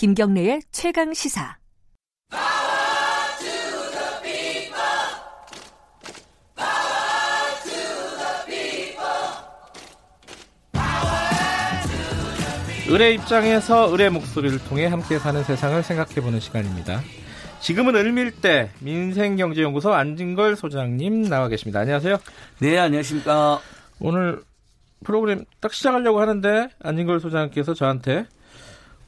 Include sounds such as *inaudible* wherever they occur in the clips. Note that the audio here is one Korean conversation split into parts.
김경래의 최강 시사. 을의 입장에서 을의 목소리를 통해 함께 사는 세상을 생각해보는 시간입니다. 지금은 을밀대 민생경제연구소 안진걸 소장님 나와 계십니다. 안녕하세요. 네, 안녕하십니까. 오늘 프로그램 딱 시작하려고 하는데 안진걸 소장님께서 저한테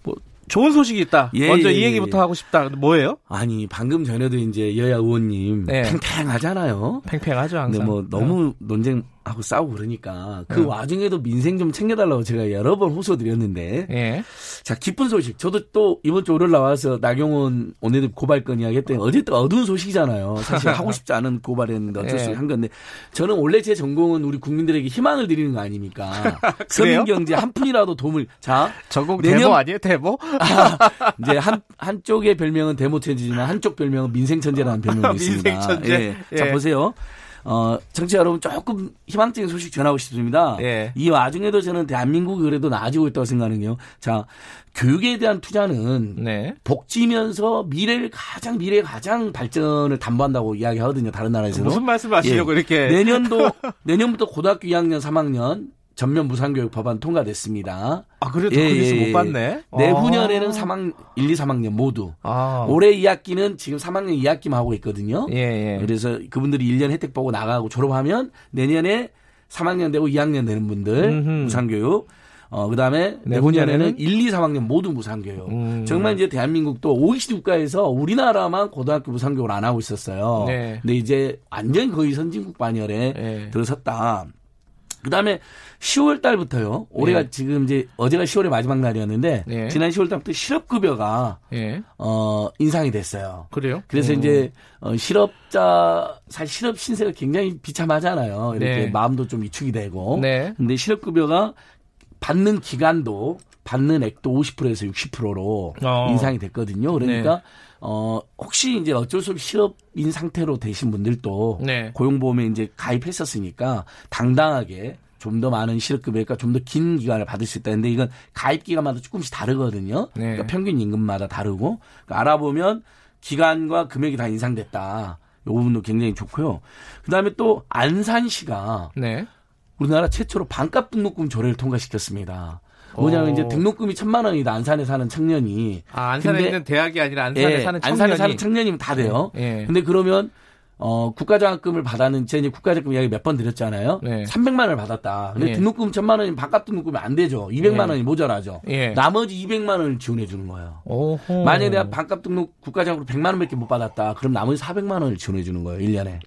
뭐 좋은 소식이 있다. 예, 먼저 예, 이 예. 얘기부터 하고 싶다. 뭐예요? 아니, 방금 전에도 이제 여야 의원님 네. 팽팽하잖아요. 팽팽하죠 근데 항상. 뭐 너무 논쟁 하고 싸우고 그러니까 그 네. 와중에도 민생 좀 챙겨달라고 제가 여러 번 호소드렸는데 예. 자 기쁜 소식 저도 또 이번 주 월요일 나와서 나경원 오늘 고발건 이야기 했더니 어제 또 어두운 소식이잖아요 사실 *laughs* 하고 싶지 않은 고발했는데 어쩔 수 예. 없이 한 건데 저는 원래 제 전공은 우리 국민들에게 희망을 드리는 거 아닙니까 *laughs* 그래요? 서민 경제 한 푼이라도 도움을 자 저곡 내년- 대모 아니에요? 대모? *laughs* 이제 한 한쪽의 별명은 대모천지지만 한쪽 별명은 민생 천재라는 별명이 있습니다. 민생 천재? 예. 자 예. 보세요. 어, 청취자 여러분 조금 희망적인 소식 전하고 싶습니다. 예. 이 와중에도 저는 대한민국이 그래도 나아지고 있다고 생각하는 게요. 자, 교육에 대한 투자는 네. 복지면서 미래를 가장 미래의 가장 발전을 담보한다고 이야기하거든요. 다른 나라에서도. 무슨 말씀 하시려고 예. 이렇게 내년도 *laughs* 내년부터 고등학교 2학년, 3학년 전면 무상교육 법안 통과됐습니다. 아 그래도 예, 그 뉴스 예, 못 봤네. 내후년에는 아. 3학 1, 2, 3학년 모두. 아. 올해 2학기는 지금 3학년 2학기만 하고 있거든요. 예, 예. 그래서 그분들이 1년 혜택 보고 나가고 졸업하면 내년에 3학년 되고 2학년 되는 분들 음흠. 무상교육. 어, 그 다음에 내후년에는 내후년에는 1, 2, 3학년 모두 무상교육. 음. 정말 이제 대한민국도 OECD 국가에서 우리나라만 고등학교 무상교육을 안 하고 있었어요. 네. 근데 이제 완전 거의 선진국 반열에 예. 들어섰다. 그 다음에 10월 달부터요. 올해가 네. 지금 이제 어제가 10월의 마지막 날이었는데 네. 지난 10월 달부터 실업 급여가 예. 어 인상이 됐어요. 그래요? 그래서 음. 이제 어, 실업자 사실 실업 신세가 굉장히 비참하잖아요. 이렇게 네. 마음도 좀 위축이 되고. 네. 근데 실업 급여가 받는 기간도 받는 액도 50%에서 60%로 어. 인상이 됐거든요. 그러니까 네. 어 혹시 이제 어쩔 수 없이 실업인 상태로 되신 분들도 네. 고용보험에 이제 가입했었으니까 당당하게 좀 더 많은 실업급여가 좀 더 긴 기간을 받을 수 있다. 근데 이건 가입 기간마다 조금씩 다르거든요. 네. 그러니까 평균 임금마다 다르고 그러니까 알아보면 기간과 금액이 다 인상됐다. 이 부분도 굉장히 좋고요. 그다음에 또 안산시가 네. 우리나라 최초로 반값 등록금 조례를 통과시켰습니다. 뭐냐면 오. 이제 등록금이 천만 원이다 안산에 사는 청년이 아, 안산에 근데- 있는 대학이 아니라 안산에 예, 사는 청년이 안산에 사는 청년이면 다 돼요. 예. 근데 그러면 어 국가장학금을 받았는 제가 이제 국가장학금 이야기 몇 번 드렸잖아요. 네. 300만 원을 받았다. 근데 예. 등록금 천만 원이면 반값 등록금이 안 되죠. 200만 예. 원이 모자라죠. 예. 나머지 200만 원을 지원해 주는 거예요. 오호. 만약에 내가 반값 등록 국가장학금 100만 원밖에 못 받았다. 그럼 나머지 400만 원을 지원해 주는 거예요. 1년에.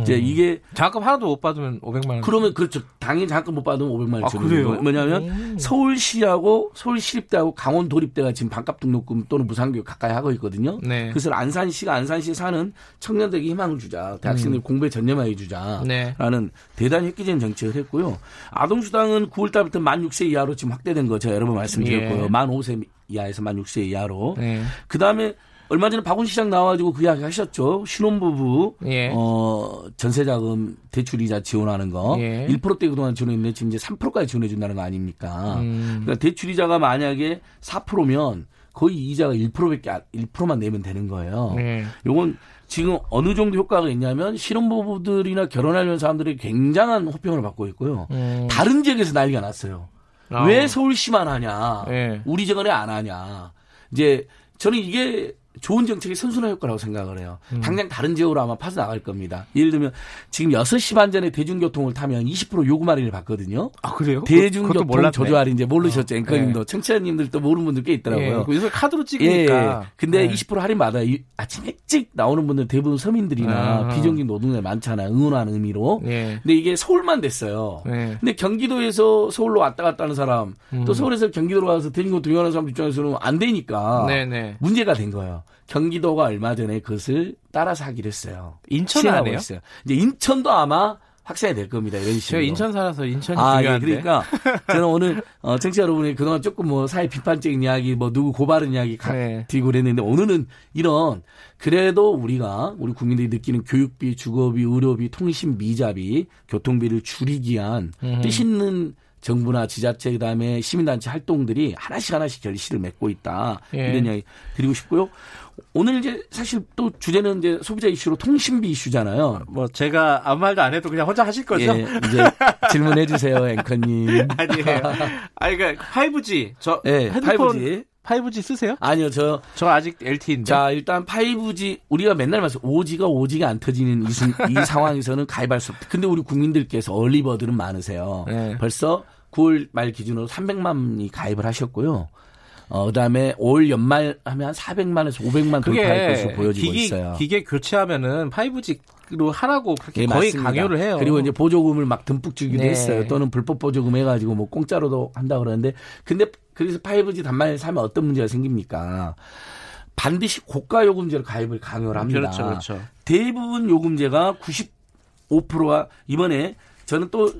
이제 이게 장학금 하나도 못 받으면 500만 원. 그러면 그렇죠. 당연히 장학금 못 받으면 500만 원 아, 그래요? 뭐냐면 음. 서울시하고 서울시립대하고 강원도립대가 지금 반값 등록금 또는 무상교육 가까이 하고 있거든요. 네. 그래서 안산시가 안산시에 사는 청년들에게 희망을 주자. 대학생들 공부에 전념하게 주자. 음. 네. 라는 대단히 획기적인 정책을 했고요. 아동수당은 9월달부터 만 6세 이하로 지금 확대된 거 제가 여러 번 말씀드렸고요. 예. 만 5세 이하에서 만 6세 이하로. 네. 그 다음에 얼마 전에 박원 시장 나와가지고 그 이야기 하셨죠. 신혼부부 예. 어 전세자금 대출이자 지원하는 거 예. 1%대 그동안 지원했는데 지금 이제 3%까지 지원해 준다는 거 아닙니까? 음. 그러니까 대출이자가 만약에 4%면 거의 이자가 1%밖에 안- 1%만 내면 되는 거예요. 네. 요건 지금 어느 정도 효과가 있냐면 신혼부부들이나 결혼하려는 사람들이 굉장한 호평을 받고 있고요. 음. 다른 지역에서 난리가 났어요. 아. 왜 서울시만 하냐? 예. 우리 지역에 안 하냐? 이제 저는 이게 좋은 정책의 선순환 효과라고 생각을 해요. 음. 당장 다른 지역으로 아마 파서나갈 겁니다. 예를 들면 지금 6시 반 전에 대중교통을 타면 20% 요금 할인을 받거든요. 아, 그래요? 대중교통. 조조 할인 이제 모르셨죠. 어, 앵커님도 네. 청취자님들도 모르는 분들 꽤 있더라고요. 예. 요새 카드로 예, 찍으니까. 예. 근데 네. 20% 할인 받아요. 이- 아침 일찍 나오는 분들 대부분 서민들이나 아. 비정규 노동자 많잖아요. 응원하는 의미로. 예. 근데 이게 서울만 됐어요. 네. 근데 경기도에서 서울로 왔다 갔다 하는 사람, 음. 또 서울에서 경기도로 가서 대중교통 이용하는 사람 입장에서는 안 되니까 네네. 문제가 된 거예요. 경기도가 얼마 전에 그것을 따라서 하기로 했어요. 인천 시행하고 아니에요? 있어요. 이제 인천도 아마 확산이 될 겁니다. 이런 제가 식으로. 인천 살아서 인천이 아, 예, 중요한데. 그러니까 저는 오늘 어, 청취자 여러분이 그동안 조금 뭐 사회 비판적인 이야기, 뭐 누구 고발은 이야기 가, 네. 드리고 그랬는데 오늘은 이런 그래도 우리가 우리 국민들이 느끼는 교육비, 주거비, 의료비, 통신 미자비, 교통비를 줄이기 위한. 뜻 있는 정부나 지자체 그다음에 시민단체 활동들이 하나씩 하나씩 결실을 맺고 있다 예. 이런 이야기 드리고 싶고요. 오늘 이제 사실 또 주제는 이제 소비자 이슈로 통신비 이슈잖아요. 뭐 제가 아무 말도 안 해도 그냥 혼자 하실 거죠? 예, 이제 질문해 주세요, 앵커님. *laughs* 아니에요. 아니 그러니까 5G 저 예, 핸드폰 5G. 5G 쓰세요? 아니요, 저 저 아직 LTE인데. 자, 일단 5G 우리가 맨날 말씀 5G가 5G가 안 터지는 이, 순- 이 *laughs* 상황에서는 가입할 수 없다. 근데 우리 국민들께서 얼리버들은 많으세요. 네. 벌써 9월 말 기준으로 300만이 가입을 하셨고요. 어, 그다음에 올 연말 하면 한 400만에서 500만 돌파할 것으로 보여지고 기기, 있어요. 기계 교체하면은 5G로 하라고 그렇게 예, 거의 맞습니다. 강요를 해요. 그리고 이제 보조금을 막 듬뿍 주기도 네. 했어요. 또는 불법 보조금 해가지고 뭐 공짜로도 한다 그러는데 근데 그래서 5G 단말을 사면 어떤 문제가 생깁니까? 반드시 고가 요금제로 가입을 강요를 합니다. 그렇죠, 그렇죠. 대부분 요금제가 95%가 이번에 저는 또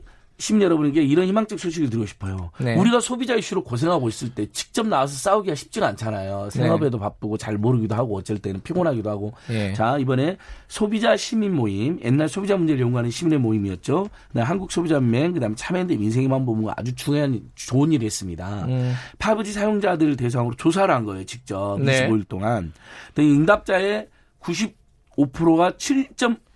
시민 여러분에게 이런 희망적 소식을 드리고 싶어요. 네. 우리가 소비자 이슈로 고생하고 있을 때 직접 나와서 싸우기가 쉽지가 않잖아요. 생업에도 바쁘고 잘 모르기도 하고 어쩔 때는 피곤하기도 하고. 예. 자 이번에 소비자 시민 모임, 옛날 소비자 문제를 연구하는 시민의 모임이었죠. 그다음에 한국 소비자연맹, 그다음에 참여연대 민생희만 보면 아주 중요한 좋은 일을 했습니다. 음. 5G 사용자들을 대상으로 조사를 한 거예요, 직접 네. 25일 동안. 응답자의 95%가 7.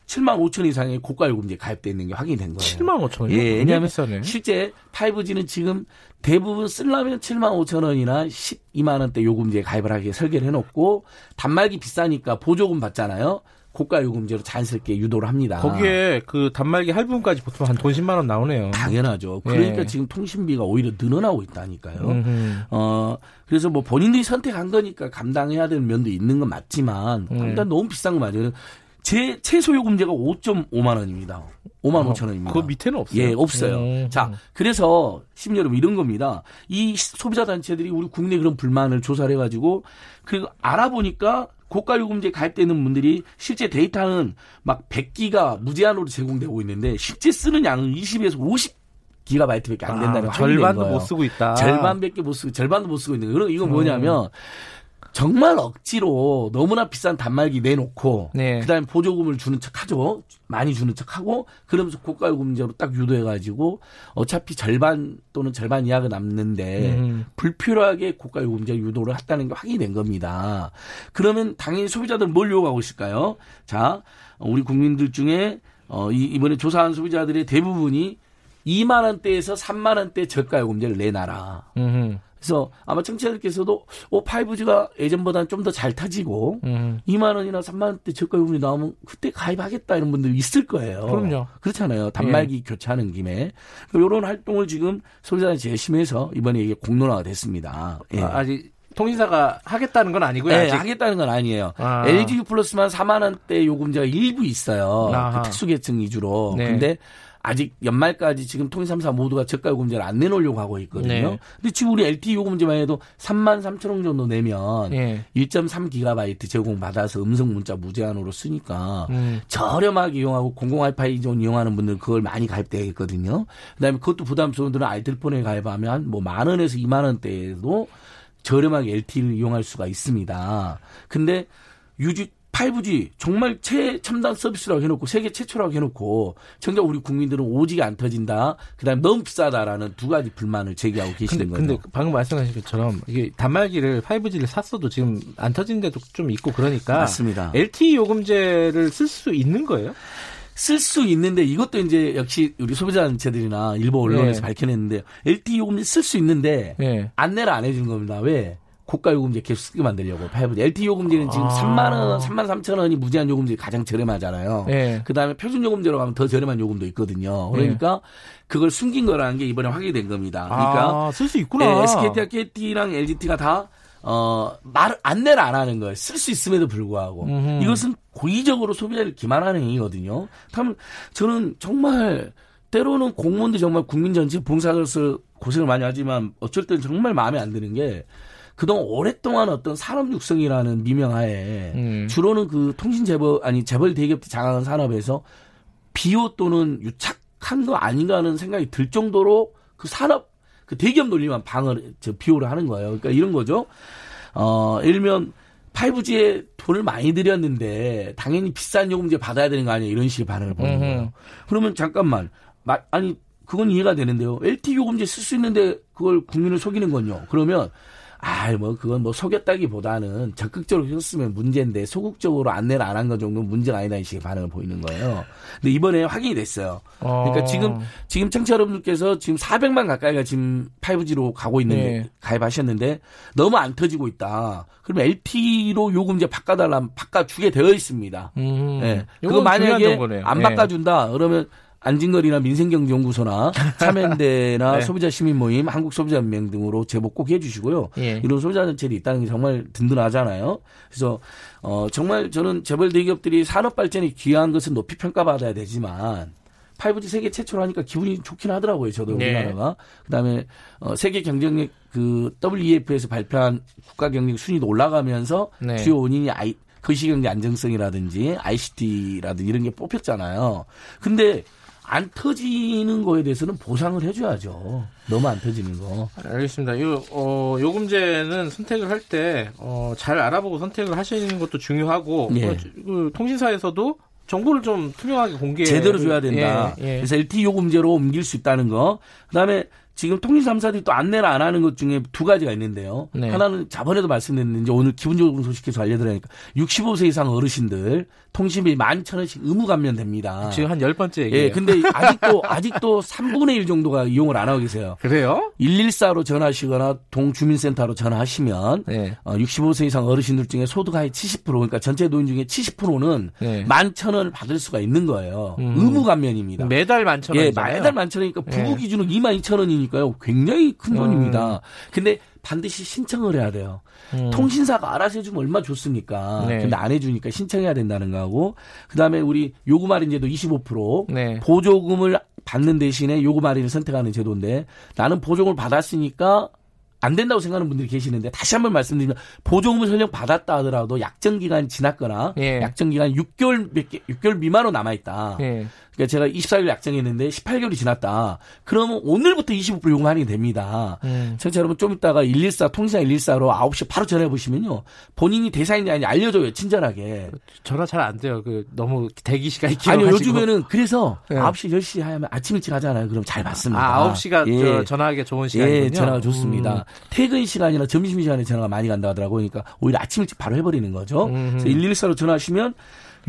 7만 5천 이상의 고가 요금제 가입돼 있는 게 확인이 된 거예요. 7만 5천 원이요? 예, 왜냐하면 비싸네. 실제 5G는 지금 대부분 쓰려면 7만 5천 원이나 12만 원대 요금제에 가입을 하게 설계를 해놓고 단말기 비싸니까 보조금 받잖아요. 고가 요금제로 자연스럽게 유도를 합니다. 거기에 그 단말기 할부금까지 보통 한 돈 10만 원 나오네요. 당연하죠. 그러니까 예. 지금 통신비가 오히려 늘어나고 있다니까요. 음흠. 어, 그래서 뭐 본인들이 선택한 거니까 감당해야 되는 면도 있는 건 맞지만, 음. 일단 너무 비싼 거 맞아요. 제 최소 요금제가 5.5만 원입니다. 5만 5천 원입니다. 그 밑에는 없어요. 예, 없어요. 음. 자, 그래서 시민 여러분 이런 겁니다. 이 소비자 단체들이 우리 국내 그런 불만을 조사를 해가지고 그리고 알아보니까 고가 요금제 가입되는 분들이 실제 데이터는 막 100기가 무제한으로 제공되고 있는데 실제 쓰는 양은 20에서 50 기가바이트밖에 안 된다는 아, 확인이 된 절반도 거예요. 못 쓰고 있다. 절반밖에 못 쓰고 절반도 못 쓰고 있는 음. 이건 뭐냐면 정말 억지로 너무나 비싼 단말기 내놓고 네. 그다음에 보조금을 주는 척하죠. 많이 주는 척하고 그러면서 고가 요금제로 딱 유도해가지고 어차피 절반 또는 절반 이하가 남는데 음. 불필요하게 고가 요금제 유도를 했다는 게 확인이 된 겁니다. 그러면 당연히 소비자들 뭘 요구하고 있을까요? 자, 우리 국민들 중에 어, 이- 이번에 조사한 소비자들의 대부분이 2만 원대에서 3만 원대 저가 요금제를 내놔라. 음흠. 그래서 아마 청취자들께서도 어 5G가 예전보다는 좀 더 잘 타지고 음. 2만 원이나 3만 원대 저가 요금이 나오면 그때 가입하겠다 이런 분들 있을 거예요. 그럼요. 그렇잖아요. 단말기 교체하는 김에 이런 활동을 지금 소비자단체 열심히 해서 이번에 이게 공론화가 됐습니다. 예. 아, 아직 통신사가 하겠다는 건 아니고요. 네. 하겠다는 건 아니에요. 아. LG U 플러스만 4만 원대 요금제가 일부 있어요. 그 특수계층 위주로. 네. 근데 아직 연말까지 지금 통신 3사 모두가 저가 요금제를 안 내놓으려고 하고 있거든요. 네. 근데 지금 우리 LTE 요금제만 해도 3만 3천 원 정도 내면 예. 1.3 기가바이트 제공 받아서 음성 문자 무제한으로 쓰니까 음. 저렴하게 이용하고 공공 와이파이 존 이용하는 분들 그걸 많이 가입되어 있거든요. 그다음에 그것도 부담스러운 분들은 알뜰폰에 가입하면 뭐 만 원에서 2만 원대에도 저렴하게 LTE를 이용할 수가 있습니다. 근데 유지 5G 정말 최첨단 서비스라고 해놓고 세계 최초라고 해놓고 정작 우리 국민들은 오지게 안 터진다. 그다음에 너무 비싸다라는 두 가지 불만을 제기하고 계시는 거죠. 근데 방금 말씀하신 것처럼 이게 단말기를 5G를 샀어도 지금 안 터진 데도 좀 있고 그러니까 맞습니다. LTE 요금제를 쓸 수 있는 거예요? 쓸수 있는데 이것도 이제 역시 우리 소비자 단체들이나 일부 언론에서 네. 밝혀냈는데 LTE 요금제 쓸 수 있는데 예. 안내를 안 해주는 겁니다. 왜? 고가 요금제 계속 쓰게 만들려고 5G. LTE 요금제는 지금 아. 3만 원, 3만 3천 원이 무제한 요금제 가장 저렴하잖아요. 예. 그 다음에 표준 요금제로 가면 더 저렴한 요금도 있거든요. 그러니까 그걸 숨긴 거라는 게 이번에 확인이 된 겁니다. 그러니까 아, 쓸수 있구나. 네, SKT와 KT랑 LGT가 다 어, 말, 안내를 안 하는 거예요. 쓸 수 있음에도 불구하고. 음흠. 이것은 고의적으로 소비자를 기만하는 행위거든요. 참, 저는 정말, 때로는 공무원들 정말 국민 전체 봉사로서 고생을 많이 하지만 어쩔 땐 정말 마음에 안 드는 게 그동안 오랫동안 어떤 산업 육성이라는 미명하에 음. 주로는 그 통신 재벌, 아니, 재벌 대기업들 장악한 산업에서 비호 또는 유착한 거 아닌가 하는 생각이 들 정도로 그 산업, 그 대기업 논리만 방을, 저, 비호를 하는 거예요. 그러니까 이런 거죠. 어, 예를 들면, 5G에 돈을 많이 들였는데, 당연히 비싼 요금제 받아야 되는 거 아니야. 이런 식의 반응을 보는. 거예요. 그러면 잠깐만, 마- 아니, 그건 이해가 되는데요. LT 요금제 쓸 수 있는데 그걸 국민을 속이는 건요. 그러면 아, 뭐 그건 뭐 속였다기보다는 적극적으로 썼으면 문제인데 소극적으로 안내를 안 한 것 정도는 문제가 아니다 이 식의 반응을 보이는 거예요. 근데 이번에 확인이 됐어요. 그러니까 어. 지금 지금 청취자 여러분들께서 지금 400만 가까이가 지금 5G로 가고 있는데 네. 가입하셨는데 너무 안 터지고 있다. 그러면 LT로 요금제 바꿔달라면 바꿔주게 되어 있습니다. 음. 예. 요건 그거 만약에. 안 예. 바꿔준다 그러면 안진걸이나 민생경제연구소나 *laughs* 참여연대나 네. 소비자 시민 모임, 한국 소비자 연맹 등으로 제보 꼭 해주시고요. 예. 이런 소비자 단체들이 있다는 게 정말 든든하잖아요. 그래서 어 정말 저는 재벌 대기업들이 산업 발전에 기여한 것은 높이 평가받아야 되지만 5G 세계 최초로 하니까 기분이 좋긴 하더라고요. 저도 네. 우리나라가. 그다음에 어 세계 경쟁력 그 WEF에서 발표한 국가 경쟁 순위도 올라가면서 네. 주요 원인이 아이 거시경제 안정성이라든지 ICT라든지 이런 게 뽑혔잖아요. 근데 안 터지는 거에 대해서는 보상을 해줘야죠. 너무 안 터지는 거. 알겠습니다. 요, 어, 요금제는 선택을 할 때, 어, 잘 알아보고 선택을 하시는 것도 중요하고, 예. 어, 그 통신사에서도 정보를 좀 투명하게 공개. 제대로 줘야 된다. 예, 예. 그래서 LT 요금제로 옮길 수 있다는 거. 그다음에 지금 통신사들이 또 안내를 안 하는 것 중에 두 가지가 있는데요. 네. 하나는 저번에도 말씀드렸는데 오늘 기본적으로 소식해서 알려드리니까 65세 이상 어르신들 통신비 11,000원씩 의무 감면됩니다. 지금 한 열 번째 얘기예요. 예, 근데 *laughs* 아직도 아직도 3분의 1 정도가 이용을 안 하고 계세요. 그래요? 114로 전화하시거나 동주민센터로 전화하시면 네. 어, 65세 이상 어르신들 중에 소득 하위 70% 그러니까 전체 노인 중에 70%는 네. 만천 원을 받을 수가 있는 거예요. 음. 의무 감면입니다. 매달 만천 예, 원이잖아요. 매달 만천 원이니까 부부 예. 기준으로 2만 2천 원이니까요. 굉장히 큰 음. 돈입니다. 근데 반드시 신청을 해야 돼요. 음. 통신사가 알아서 해주면 얼마 좋습니까? 네. 근데 안 해주니까 신청해야 된다는 거하고 그다음에 우리 요금 할인제도 25% 네. 보조금을 받는 대신에 요금 할인을 선택하는 제도인데 나는 보조금을 받았으니까 안 된다고 생각하는 분들이 계시는데 다시 한번 말씀드리면 보조금을 설령 받았다 하더라도 약정 기간이 지났거나 예. 약정 기간이 6개월 몇 개, 6개월 미만으로 남아 있다. 예. 그러니까 제가 24일 약정했는데 18개월이 지났다. 그러면 오늘부터 25% 요금 할인이 됩니다. 음. 청취자 여러분 좀 이따가 114 통신사 114로 9시 바로 전화해 보시면요. 본인이 대상인지 아닌지 알려줘요. 친절하게. 전화 잘 안 돼요. 그 너무 대기 시간이 아니 길어가지고. 요즘에는 그래서 네. 9시 10시 하면 아침 일찍 하잖아요. 그럼 잘 받습니다. 아, 9시가 예. 저 전화하기 좋은 시간이군요. 예, 전화가 좋습니다. 음. 퇴근 시간이나 점심 시간에 전화가 많이 간다 하더라고요. 그러니까 오히려 아침 일찍 바로 해 버리는 거죠. 음흠. 그래서 114로 전화하시면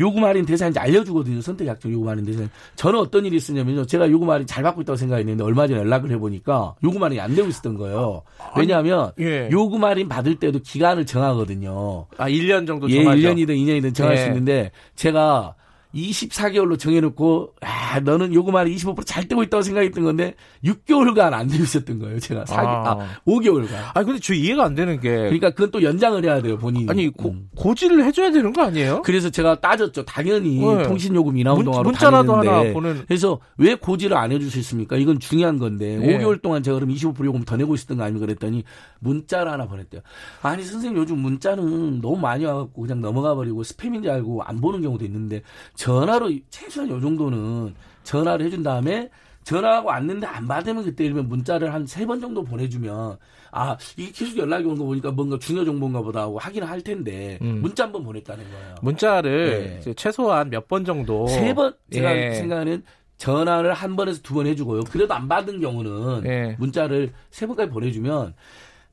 요금 할인 대상인지 알려주거든요. 선택 약정 요금 할인 대상. 저는 어떤 일이 있었냐면요. 제가 요금 할인 잘 받고 있다고 생각했는데 얼마 전에 연락을 해보니까 요금 할인이 안 되고 있었던 거예요. 왜냐하면 예. 요금 할인 받을 때도 기간을 정하거든요. 아, 1년 정도 예, 정하죠. 1년이든 2년이든 정할 예. 수 있는데 제가 24개월로 정해놓고 아 너는 요금 할인 25%잘 떼고 있다고 생각했던 건데 6개월간 안 되고 있었던 거예요. 제가 4개, 아, 아. 5개월간. 아, 근데 저 이해가 안 되는 게 그러니까 그건 또 연장을 해야 돼요 본인이. 아니 고, 음. 고지를 해줘야 되는 거 아니에요? 그래서 제가 따졌죠. 당연히 네. 통신요금 인하 문, 운동하러 문자라도 다니는데 하나 보는 그래서 왜 고지를 안 해주셨습니까? 이건 중요한 건데 예. 5개월 동안 제가 그럼 25% 요금 더 내고 있었던 거 아니면 그랬더니 문자를 하나 보냈대요. 아니 선생님 요즘 문자는 너무 많이 와갖고 그냥 넘어가 버리고 스팸인 줄 알고 안 보는 경우도 있는데 전화로 최소한 요 정도는 전화를 해준 다음에 전화하고 왔는데 안 받으면 그때 일면 문자를 한 세 번 정도 보내주면 아 이게 계속 연락이 오는 거 보니까 뭔가 중요 정보인가 보다 하고 확인을 할 텐데 음. 문자 한 번 보냈다는 거예요. 문자를 예. 이제 최소한 몇 번 정도 세 번 제가 예. 생각하는 전화를 한 번에서 두 번 해주고요. 그래도 안 받은 경우는 예. 문자를 세 번까지 보내주면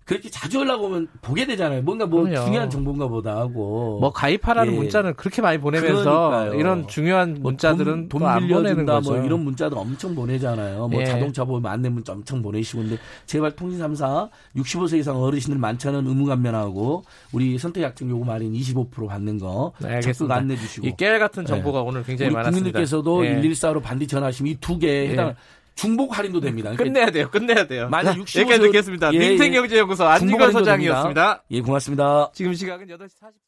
그렇게 자주 연락 오면 보게 되잖아요. 뭔가 뭐 그럼요. 중요한 정보인가 보다 하고 뭐 가입하라는 예. 문자는 그렇게 많이 보내면서 그러니까요. 이런 중요한 뭐 문자들은 돈, 또안돈 보내는 빌려준다. 뭐 이런 문자들 엄청 보내잖아요. 뭐 예. 자동차 보면 안내 문자 엄청 보내시고 근데 제발 통신 3사 65세 이상 어르신들 많잖은 의무 감면하고 우리 선택 약정 요금 할인 25% 받는 거 네, 적극. 안내 주시고 이 깨알 같은 정보가 오늘 굉장히 우리 많았습니다. 국민들께서도 예. 114로 반드시 전화하시면 이 두 개에 예. 해당 중복 할인도 됩니다. 그러니까 끝내야 돼요. 끝내야 돼요. 만약 자, 65 여기까지 듣겠습니다. 예. 민생경제연구소 할인도 소장이었습니다. 예, 고맙습니다. 지금 시각은 8시 44분.